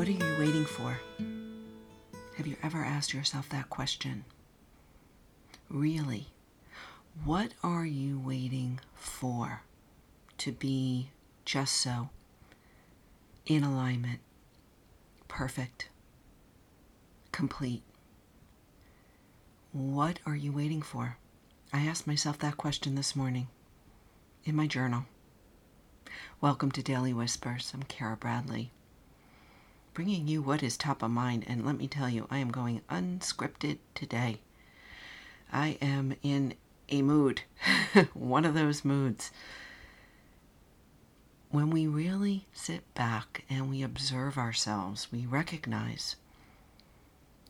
What are you waiting for? Have you ever asked yourself that question? Really, what are you waiting for to be just so, in alignment, perfect, complete? What are you waiting for? I asked myself that question this morning in my journal. Welcome to Daily Whispers. I'm Kara Bradley, bringing you what is top of mind. And let me tell you, I am going unscripted today. I am in a mood, one of those moods. When we really sit back and we observe ourselves, we recognize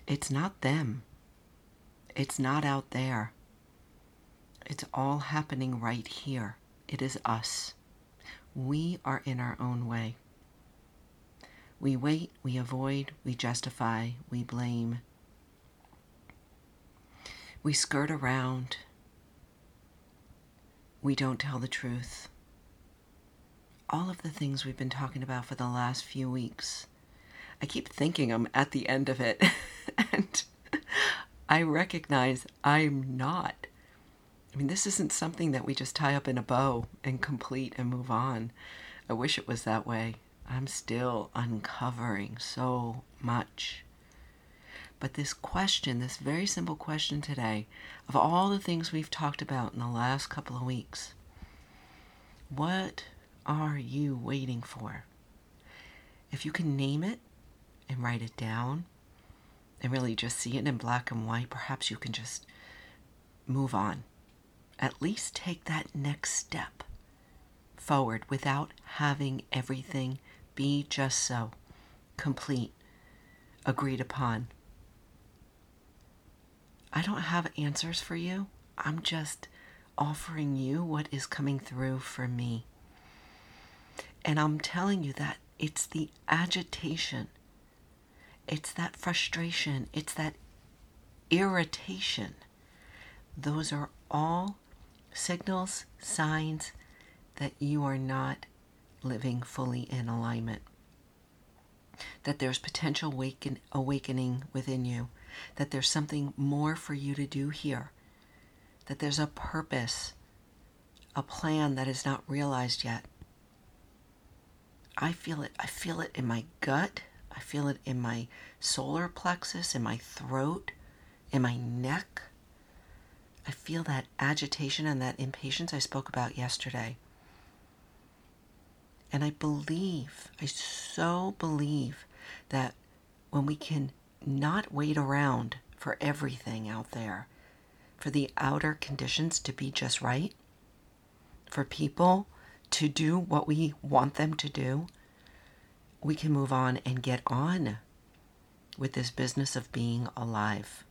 it's not them, it's not out there, it's all happening right here. It is us. We are in our own way. We wait, we avoid, we justify, we blame, we skirt around. We don't tell the truth. All of the things we've been talking about for the last few weeks. I keep thinking I'm at the end of it, and I recognize I'm not. I mean, this isn't something that we just tie up in a bow and complete and move on. I wish it was that way. I'm still uncovering so much. But this question, this very simple question today, of all the things we've talked about in the last couple of weeks, what are you waiting for? If you can name it and write it down and really just see it in black and white, perhaps you can just move on. At least take that next step forward without having everything be just so complete, agreed upon, I don't have answers for you. I'm just offering you what is coming through for me. And I'm telling you that it's the agitation, it's that frustration, it's that irritation. Those are all signals, signs that you are not living fully in alignment. That there's potential awaken, awakening within you that there's something more for you to do here, that there's a purpose, a plan that is not realized yet. I feel it. I feel it in my gut. I feel it in my solar plexus, in my throat, in my neck. I feel that agitation and that impatience I spoke about yesterday. And I believe, I so believe that when we can not wait around for everything out there, for the outer conditions to be just right, for people to do what we want them to do, we can move on and get on with this business of being alive.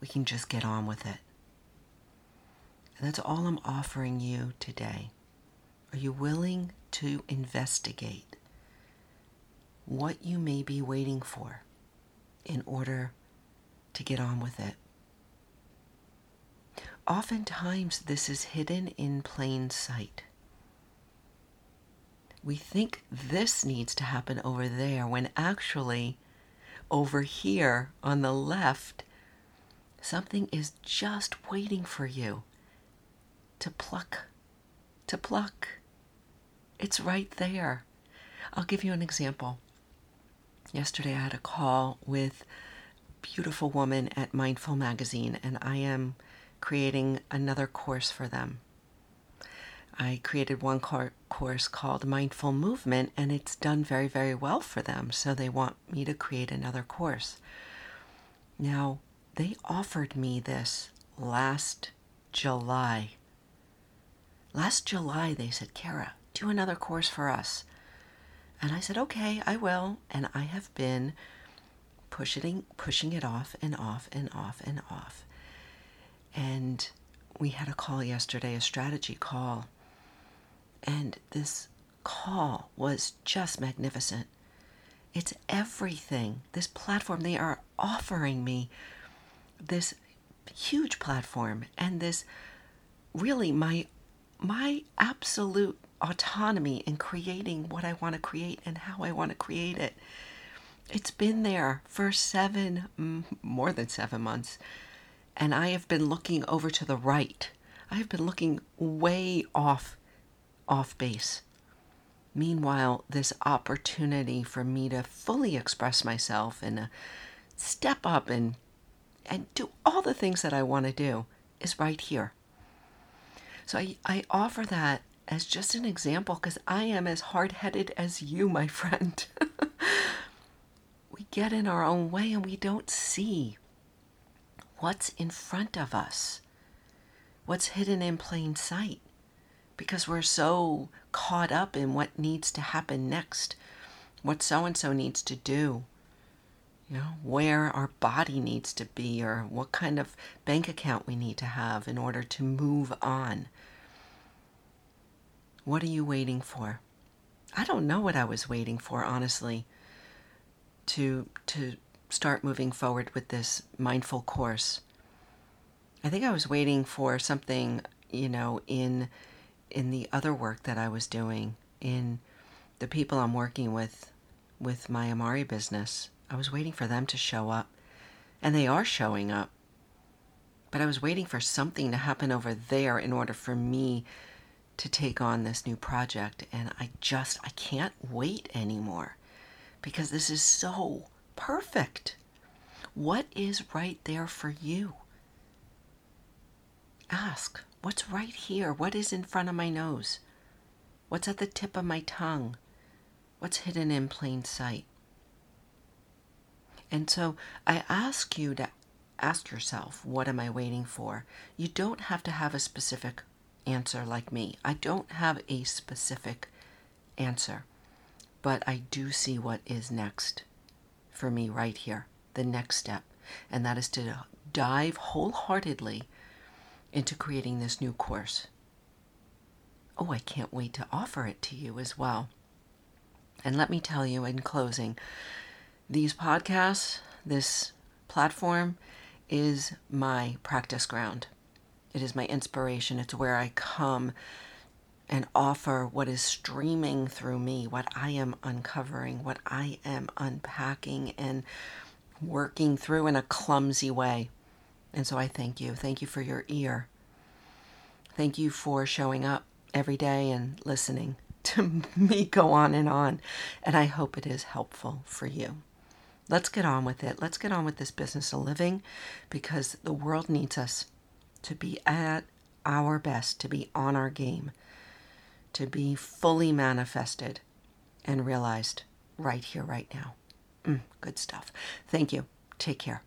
We can just get on with it. And that's all I'm offering you today. Are you willing to investigate what you may be waiting for? in order to get on with it. Oftentimes, this is hidden in plain sight. We think this needs to happen over there when actually, over here on the left, something is just waiting for you to pluck, to pluck. It's right there. I'll give you an example. Yesterday, I had a call with beautiful woman at Mindful Magazine, and I am creating another course for them. I created one cor- course called Mindful Movement, and it's done very, very well for them. So they want me to create another course. Now, they offered me this last July. Last July, they said, Kara, do another course for us. And I said, okay, I will. And I have been pushing, pushing it off and off and off and off. And we had a call yesterday, a strategy call. And this call was just magnificent. It's everything. This platform, they are offering me this huge platform and this really my my absolute autonomy in creating what I want to create and how I want to create it. It's been there for seven, more than seven months. And I have been looking over to the right. I have been looking way off, off base. Meanwhile, this opportunity for me to fully express myself and uh, step up and and do all the things that I want to do is right here. So I, I offer that as just an example because I am as hard headed as you, my friend. we get in our own way and we don't see what's in front of us, what's hidden in plain sight, because we're so caught up in what needs to happen next, what so and so needs to do, you know, where our body needs to be, or what kind of bank account we need to have in order to move on. What are you waiting for? I don't know what I was waiting for, honestly, to to start moving forward with this mindful course. I think I was waiting for something, you know, in in the other work that I was doing, in the people I'm working with with my Amari business. I was waiting for them to show up, and they are showing up. But I was waiting for something to happen over there in order for me to take on this new project, and I just I can't wait anymore because this is so perfect. What is right there for you? Ask, what's right here? What is in front of my nose? What's at the tip of my tongue? What's hidden in plain sight? And so I ask you to ask yourself, what am I waiting for? You don't have to have a specific answer like me. I don't have a specific answer, but I do see what is next for me right here, the next step, and that is to dive wholeheartedly into creating this new course. Oh, I can't wait to offer it to you as well. And let me tell you in closing these podcasts, this platform is my practice ground. It is my inspiration. It's where I come and offer what is streaming through me, what I am uncovering, what I am unpacking and working through in a clumsy way. And so I thank you. Thank you for your ear. Thank you for showing up every day and listening to me go on and on. And I hope it is helpful for you. Let's get on with it. Let's get on with this business of living because the world needs us to be at our best, to be on our game, to be fully manifested and realized right here, right now. Mm, good stuff. Thank you. Take care.